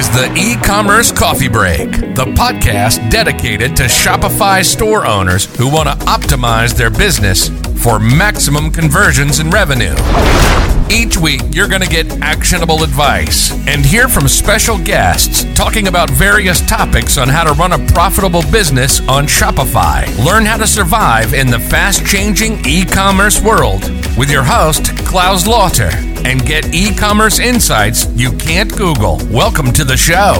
is the e commerce coffee break, the podcast dedicated to Shopify store owners who want to optimize their business for maximum conversions and revenue. Each week, you're going to get actionable advice and hear from special guests talking about various topics on how to run a profitable business on Shopify. Learn how to survive in the fast changing e commerce world with your host, Klaus Lauter, and get e commerce insights you can't Google. Welcome to the show.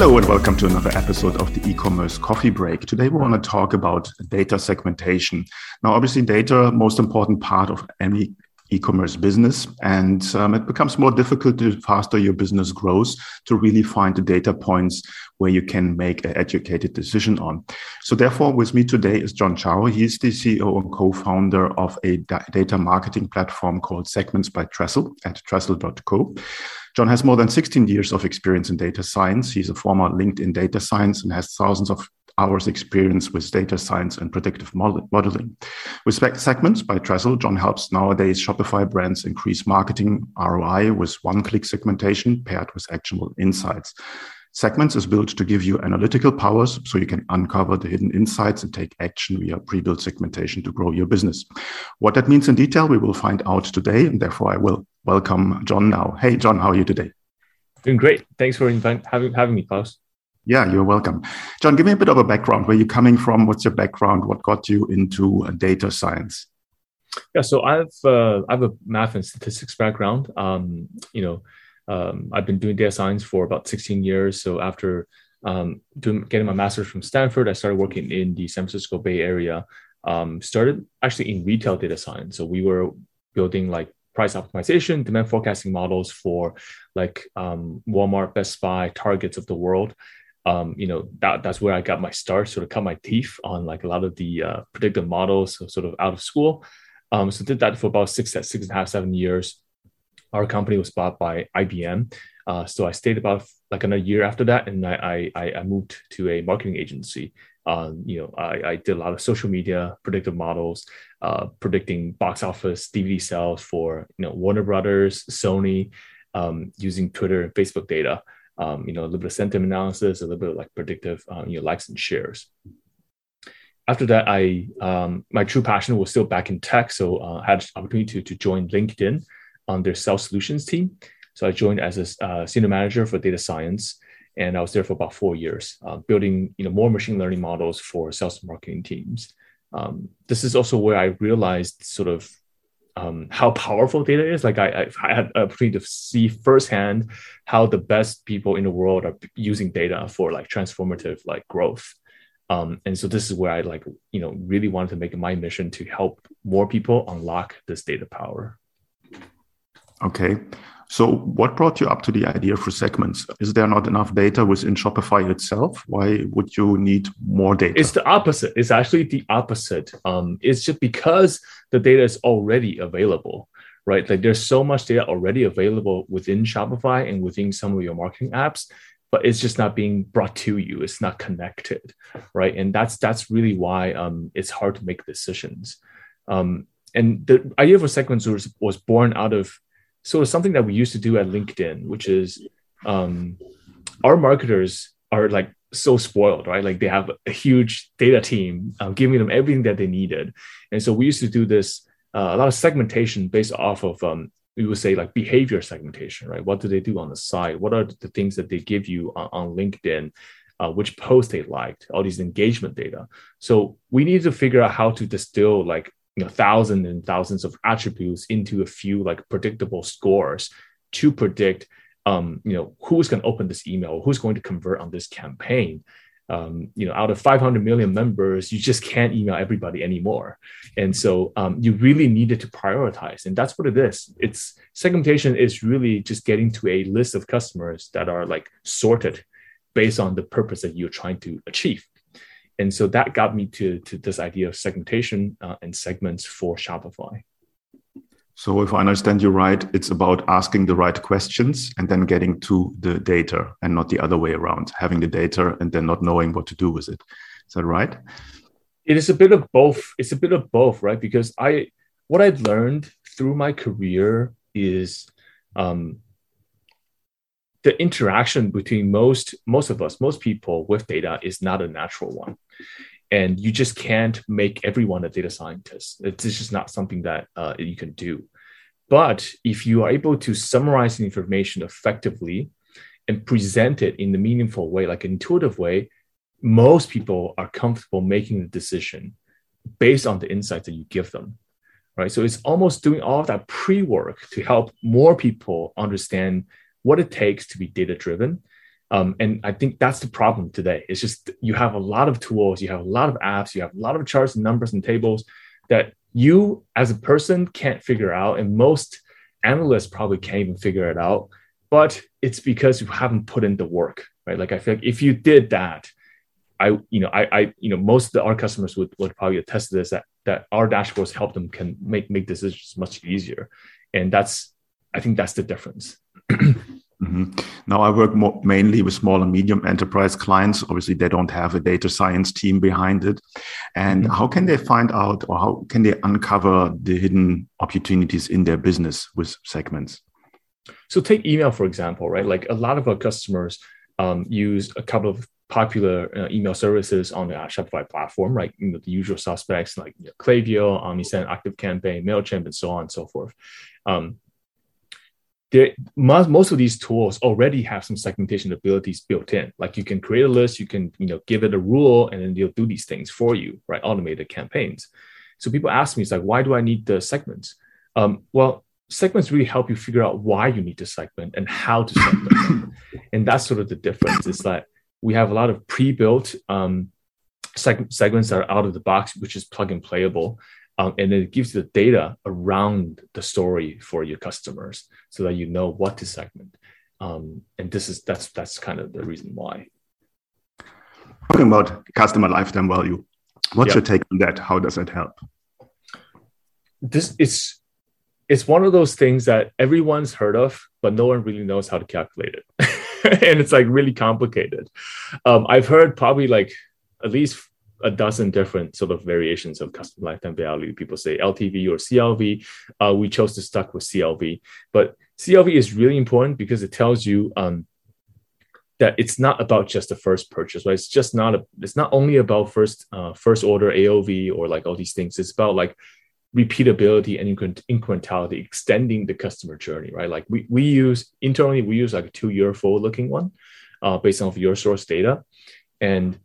Hello and welcome to another episode of the e-commerce coffee break. Today we want to talk about data segmentation. Now, obviously, data most important part of any e-commerce business, and um, it becomes more difficult the faster your business grows to really find the data points where you can make an educated decision on. So, therefore, with me today is John Chao. He's the CEO and co-founder of a data marketing platform called Segments by Tresl at tresl.co. John has more than 16 years of experience in data science. He's a former LinkedIn data science and has thousands of hours experience with data science and predictive modeling. With segments by Tresl, John helps nowadays Shopify brands increase marketing ROI with one-click segmentation paired with actionable insights. Segments is built to give you analytical powers so you can uncover the hidden insights and take action via pre-built segmentation to grow your business. What that means in detail, we will find out today, and therefore I will welcome John now. Hey, John, how are you today? Doing great. Thanks for having, having me, Klaus. Yeah, you're welcome. John, give me a bit of a background. Where you coming from? What's your background? What got you into uh, data science? Yeah, so I've uh, I have a math and statistics background. Um, you know, um, I've been doing data science for about 16 years. So after um, doing, getting my master's from Stanford, I started working in the San Francisco Bay Area. Um, started actually in retail data science. So we were building like price optimization, demand forecasting models for like um, Walmart, Best Buy, Targets of the world um, you know that that's where I got my start, sort of cut my teeth on like a lot of the uh, predictive models, sort of out of school. Um, so did that for about six, six and a half, seven years. Our company was bought by IBM, uh, so I stayed about like another year after that, and I I, I moved to a marketing agency. Um, you know, I, I did a lot of social media predictive models, uh, predicting box office DVD sales for you know Warner Brothers, Sony, um, using Twitter and Facebook data um, you know, a little bit of sentiment analysis, a little bit of like predictive, um, you know, likes and shares. After that, I um, my true passion was still back in tech, so uh, I had opportunity to, to join LinkedIn on their sales solutions team. So I joined as a uh, senior manager for data science, and I was there for about four years, uh, building you know more machine learning models for sales and marketing teams. Um, this is also where I realized sort of um, how powerful data is. Like I, I, had a opportunity to see firsthand how the best people in the world are using data for like transformative like growth. Um, and so this is where I like, you know, really wanted to make it my mission to help more people unlock this data power. Okay. So, what brought you up to the idea for segments? Is there not enough data within Shopify itself? Why would you need more data? It's the opposite. It's actually the opposite. Um, it's just because the data is already available, right? Like there's so much data already available within Shopify and within some of your marketing apps, but it's just not being brought to you. It's not connected, right? And that's that's really why um, it's hard to make decisions. Um, and the idea for segments was, was born out of so it's something that we used to do at LinkedIn, which is um, our marketers are like so spoiled, right? Like they have a huge data team uh, giving them everything that they needed. And so we used to do this uh, a lot of segmentation based off of um, we would say like behavior segmentation, right? What do they do on the site? What are the things that they give you on, on LinkedIn? Uh, which post they liked, all these engagement data. So we need to figure out how to distill like you know thousands and thousands of attributes into a few like predictable scores to predict um, you know who's going to open this email who's going to convert on this campaign. Um, you know out of 500 million members you just can't email everybody anymore. And so um, you really needed to prioritize and that's what it is. It's segmentation is really just getting to a list of customers that are like sorted based on the purpose that you're trying to achieve and so that got me to, to this idea of segmentation uh, and segments for Shopify. So, if I understand you right, it's about asking the right questions and then getting to the data and not the other way around, having the data and then not knowing what to do with it. Is that right? It is a bit of both. It's a bit of both, right? Because I, what I've learned through my career is um, the interaction between most most of us, most people with data is not a natural one, and you just can't make everyone a data scientist. It's just not something that uh, you can do. But if you are able to summarize the information effectively and present it in a meaningful way, like an intuitive way, most people are comfortable making the decision based on the insights that you give them. Right. So it's almost doing all that pre work to help more people understand what it takes to be data driven. Um, and I think that's the problem today. It's just you have a lot of tools, you have a lot of apps, you have a lot of charts and numbers and tables that you as a person can't figure out. And most analysts probably can't even figure it out. But it's because you haven't put in the work, right? Like I feel like if you did that, I, you know, I, I, you know, most of the, our customers would, would probably attest to this that that our dashboards help them can make make decisions much easier, and that's, I think that's the difference. Mm-hmm. Now I work more, mainly with small and medium enterprise clients. Obviously, they don't have a data science team behind it. And mm-hmm. how can they find out, or how can they uncover the hidden opportunities in their business with segments? So take email for example, right? Like a lot of our customers um, use a couple of popular uh, email services on the Shopify platform, right? You know, the usual suspects like you know, Klaviyo, OmniSend, ActiveCampaign, MailChimp, and so on and so forth. Um, there, most, most of these tools already have some segmentation abilities built in. Like you can create a list, you can you know give it a rule, and then they'll do these things for you, right? Automated campaigns. So people ask me, it's like, why do I need the segments? Um, well, segments really help you figure out why you need to segment and how to segment. and that's sort of the difference. Is that we have a lot of pre-built um, seg- segments that are out of the box, which is plug and playable. Um, and it gives you the data around the story for your customers so that you know what to segment. Um, and this is that's that's kind of the reason why. Talking about customer lifetime value, what's yep. your take on that? How does that help? This it's it's one of those things that everyone's heard of, but no one really knows how to calculate it. and it's like really complicated. Um, I've heard probably like at least a dozen different sort of variations of customer lifetime value. People say LTV or CLV. Uh, we chose to stuck with CLV, but CLV is really important because it tells you um, that it's not about just the first purchase, right? It's just not a. It's not only about first uh, first order AOV or like all these things. It's about like repeatability and incrementality, extending the customer journey, right? Like we, we use internally, we use like a two year forward looking one uh, based off your source data. And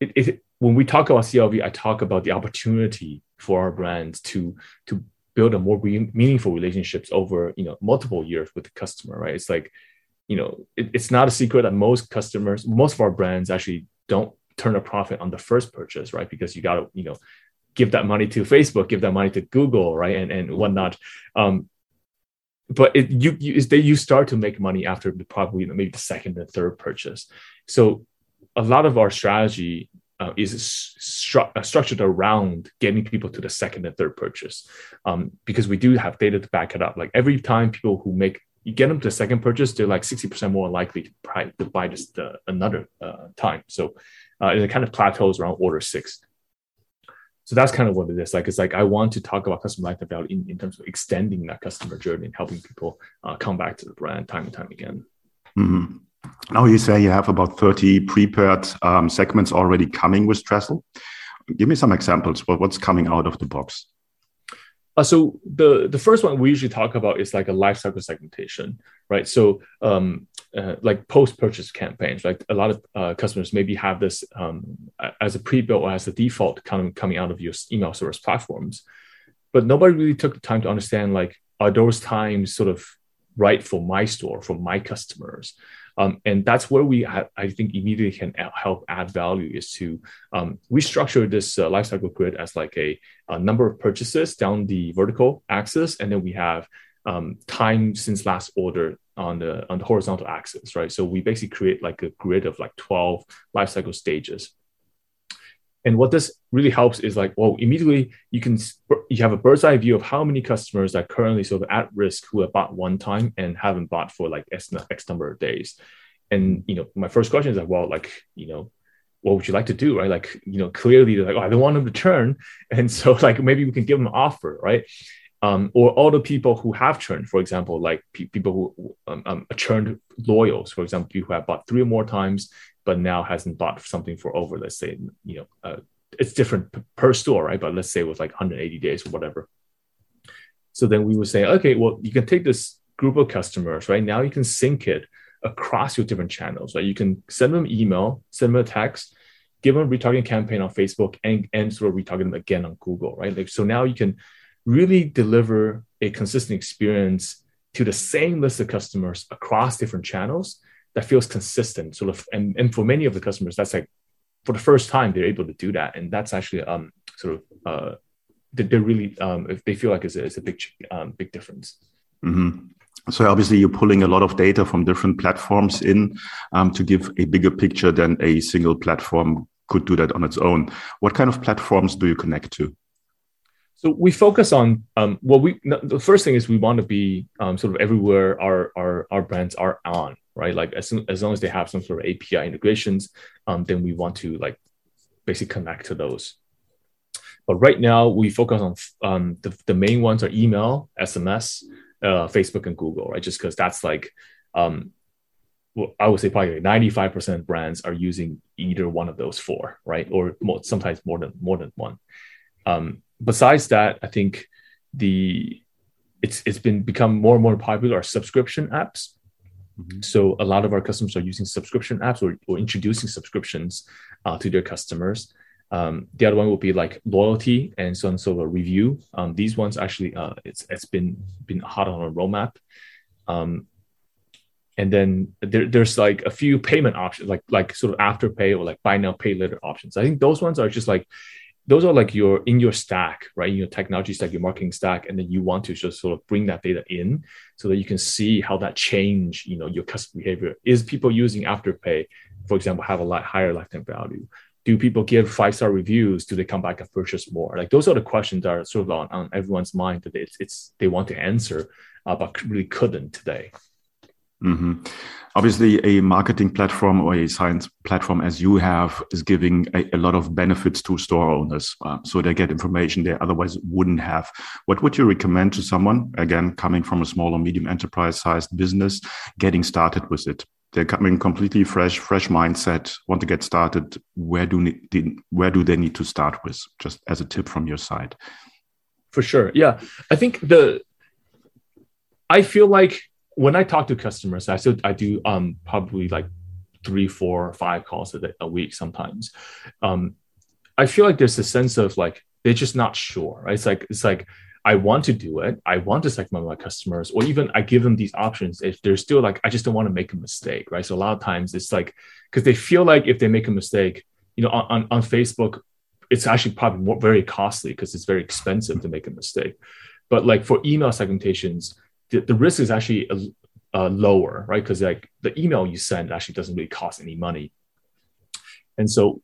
it, it, when we talk about CLV, I talk about the opportunity for our brands to, to build a more re- meaningful relationships over, you know, multiple years with the customer, right? It's like, you know, it, it's not a secret that most customers, most of our brands actually don't turn a profit on the first purchase, right? Because you got to, you know, give that money to Facebook, give that money to Google, right, and and whatnot. Um, but it, you you they, you start to make money after the, probably maybe the second and third purchase. So a lot of our strategy uh, is stru- uh, structured around getting people to the second and third purchase, um, because we do have data to back it up. Like every time people who make you get them to the second purchase, they're like sixty percent more likely to, buy, to buy just uh, another uh, time. So uh, it kind of plateaus around order six so that's kind of what it is like it's like i want to talk about customer lifetime value in, in terms of extending that customer journey and helping people uh, come back to the brand time and time again mm-hmm. Now you say you have about 30 prepared um, segments already coming with Tresl. Give me some examples what's coming out of the box. Uh, so the the first one we usually talk about is like a lifecycle segmentation, right? So um, uh, like post purchase campaigns, like a lot of uh, customers maybe have this um, as a pre built or as a default kind of coming out of your email service platforms, but nobody really took the time to understand like are those times sort of right for my store for my customers um, and that's where we, ha- I think, immediately can help add value is to um, we structure this uh, lifecycle grid as like a, a, number of purchases down the vertical axis, and then we have um, time since last order on the on the horizontal axis, right? So we basically create like a grid of like twelve lifecycle stages. And what this really helps is like, well, immediately you can you have a bird's eye view of how many customers are currently sort of at risk who have bought one time and haven't bought for like X, number of days. And you know, my first question is like, well, like you know, what would you like to do, right? Like you know, clearly they're like, oh, I don't want them to churn, and so like maybe we can give them an offer, right? um, or all the people who have churned, for example, like pe- people who um, um, churned loyals, for example, people who have bought three or more times, but now hasn't bought something for over, let's say, you know, uh, it's different per store, right? But let's say with like 180 days or whatever. So then we would say, okay, well, you can take this group of customers, right? Now you can sync it across your different channels, right? You can send them email, send them a text, give them a retargeting campaign on Facebook, and, and sort of retarget them again on Google, right? Like so now you can really deliver a consistent experience to the same list of customers across different channels that feels consistent sort of and, and for many of the customers that's like for the first time they're able to do that and that's actually um sort of uh they're really um if they feel like it's a, it's a big um, big difference mm-hmm. So obviously you're pulling a lot of data from different platforms in um, to give a bigger picture than a single platform could do that on its own. What kind of platforms do you connect to? So we focus on um, we the first thing is we want to be um, sort of everywhere our, our our brands are on, right? Like as soon, as long as they have some sort of API integrations, um, then we want to like basically connect to those. But right now we focus on um, the the main ones are email, SMS, uh, Facebook, and Google, right? Just because that's like um, well, I would say probably 95% brands are using either one of those four, right? Or more, sometimes more than more than one. Um, besides that, I think the it's it's been become more and more popular are subscription apps. Mm-hmm. So a lot of our customers are using subscription apps or, or introducing subscriptions uh, to their customers. Um, the other one will be like loyalty and so on so a review. Um, these ones actually uh, it's it's been been hot on a roadmap. Um, and then there, there's like a few payment options like like sort of afterpay or like buy now pay later options. I think those ones are just like those are like your in your stack, right? In your technology stack, your marketing stack, and then you want to just sort of bring that data in so that you can see how that change, you know, your customer behavior. Is people using Afterpay, for example, have a lot higher lifetime value? Do people give five star reviews? Do they come back and purchase more? Like those are the questions that are sort of on, on everyone's mind that it's, it's they want to answer, uh, but really couldn't today. Mm-hmm. Obviously, a marketing platform or a science platform as you have is giving a, a lot of benefits to store owners. Uh, so they get information they otherwise wouldn't have. What would you recommend to someone, again, coming from a small or medium enterprise sized business, getting started with it? They're coming completely fresh, fresh mindset, want to get started. Where do, need, where do they need to start with? Just as a tip from your side. For sure. Yeah. I think the, I feel like when I talk to customers, I still I do um probably like three, four, five calls a, day, a week sometimes. Um, I feel like there's a sense of like they're just not sure. Right? It's like it's like I want to do it. I want to segment my customers, or even I give them these options. If they're still like, I just don't want to make a mistake, right? So a lot of times it's like because they feel like if they make a mistake, you know, on, on, Facebook, it's actually probably more very costly because it's very expensive to make a mistake. But like for email segmentations, the, the risk is actually uh, lower, right? Because like the email you send actually doesn't really cost any money. And so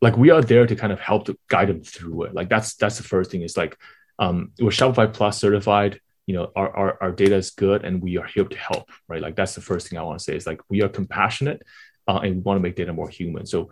like we are there to kind of help to guide them through it. Like that's that's the first thing is like um, we're Shopify Plus certified. You know, our, our, our data is good and we are here to help, right? Like that's the first thing I want to say is like we are compassionate uh, and we want to make data more human. So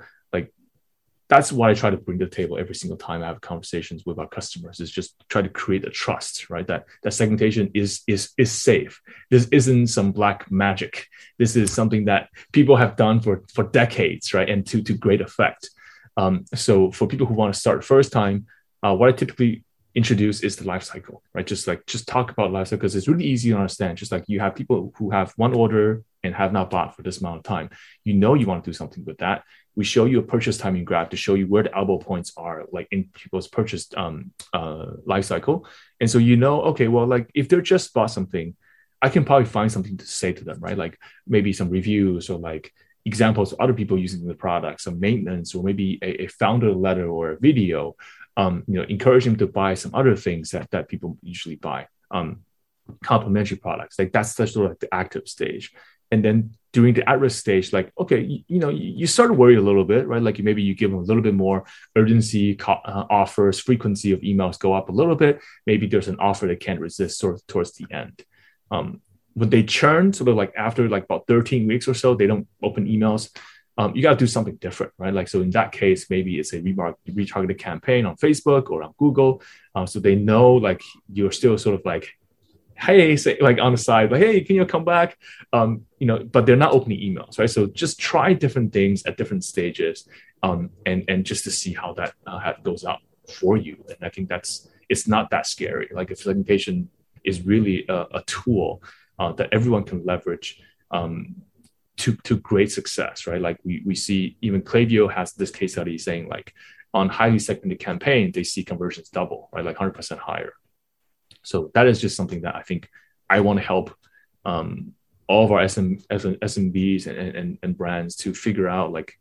that's what I try to bring to the table every single time I have conversations with our customers is just try to create a trust, right? That that segmentation is is is safe. This isn't some black magic. This is something that people have done for for decades, right? And to to great effect. Um, so for people who want to start first time, uh, what I typically introduce is the life cycle, right? Just like just talk about life cycle because it's really easy to understand. Just like you have people who have one order and have not bought for this amount of time. You know you want to do something with that we show you a purchase timing graph to show you where the elbow points are like in people's purchase um, uh, life cycle and so you know okay well like if they're just bought something i can probably find something to say to them right like maybe some reviews or like examples of other people using the product some maintenance or maybe a, a founder letter or a video um, you know encourage them to buy some other things that, that people usually buy um, complementary products. Like that's the sort of like the active stage. And then during the at-risk stage like okay you, you, know you, you start to worry a little bit right? Like maybe you give them a little bit more urgency co- uh, offers frequency of emails go up a little bit. Maybe there's an offer they can't resist sort of towards the end. Um, when they churn sort of like after like about 13 weeks or so they don't open emails um, you got to do something different, right? Like, so in that case, maybe it's a remark, retargeted campaign on Facebook or on Google. Uh, so they know like you're still sort of like, hey, say, like on the side, like, hey, can you come back? Um, you know, but they're not opening emails, right? So just try different things at different stages, um, and and just to see how that uh, goes out for you. And I think that's it's not that scary. Like if segmentation is really a, a tool uh, that everyone can leverage um, to to great success, right? Like we we see even Klaviyo has this case study saying like on highly segmented campaign they see conversions double, right? Like hundred percent higher. So that is just something that I think I want to help um, all of our SM, SM, SMBs and, and, and brands to figure out like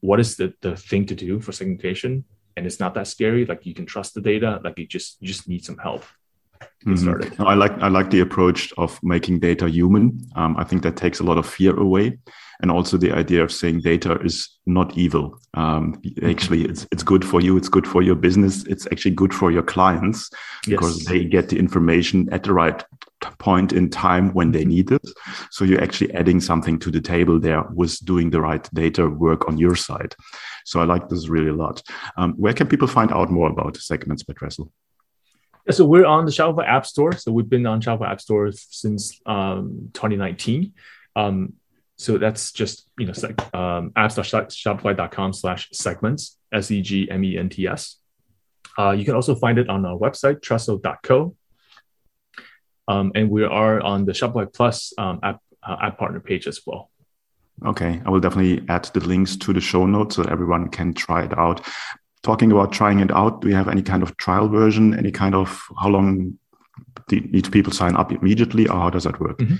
what is the, the thing to do for segmentation and it's not that scary like you can trust the data like you just you just need some help Mm-hmm. I like I like the approach of making data human. Um, I think that takes a lot of fear away, and also the idea of saying data is not evil. Um, mm-hmm. actually, it's it's good for you. It's good for your business. It's actually good for your clients because they get the information at the right point in time when they need it. So you're actually adding something to the table there with doing the right data work on your side. So I like this really a lot. Um, where can people find out more about segments by Tresl? So we're on the Shopify App Store. So we've been on Shopify App Store since um, 2019. Um, so that's just you know um, apps.shopify.com slash segments s e g m e n t s. Uh, you can also find it on our website tresl.co. Um, and we are on the Shopify Plus um, app, uh, app partner page as well. Okay, I will definitely add the links to the show notes so everyone can try it out talking about trying it out, do you have any kind of trial version? Any kind of how long need people sign up immediately, or how does that work? Mm-hmm.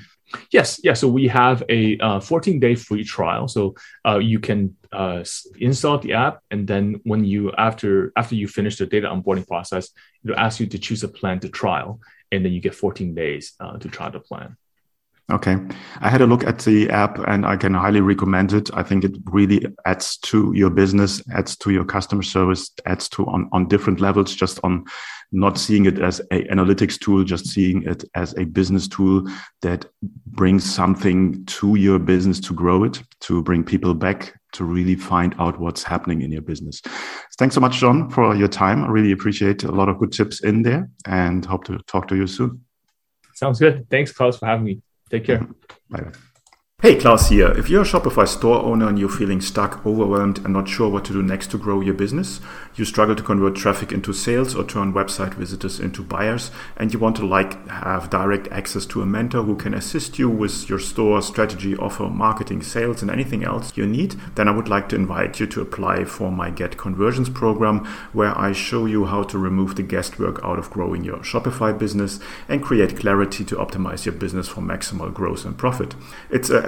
Yes. So we have a uh, 14 day free trial. So uh, you can uh, install the app, and then when you after after you finish the data onboarding process, it'll ask you to choose a plan to trial, and then you get 14 days uh, to try the plan. Okay. I had a look at the app and I can highly recommend it. I think it really adds to your business, adds to your customer service, adds to on, on different levels, just on not seeing it as a analytics tool, just seeing it as a business tool that brings something to your business to grow it, to bring people back, to really find out what's happening in your business. Thanks so much, John, for your time. I really appreciate a lot of good tips in there and hope to talk to you soon. Sounds good. Thanks, Klaus, for having me. Take care. Bye. Hey, Klaus here. If you're a Shopify store owner and you're feeling stuck, overwhelmed, and not sure what to do next to grow your business, you struggle to convert traffic into sales or turn website visitors into buyers, and you want to like have direct access to a mentor who can assist you with your store strategy, offer, marketing, sales, and anything else you need, then I would like to invite you to apply for my Get Conversions program, where I show you how to remove the guesswork out of growing your Shopify business and create clarity to optimize your business for maximal growth and profit. It's a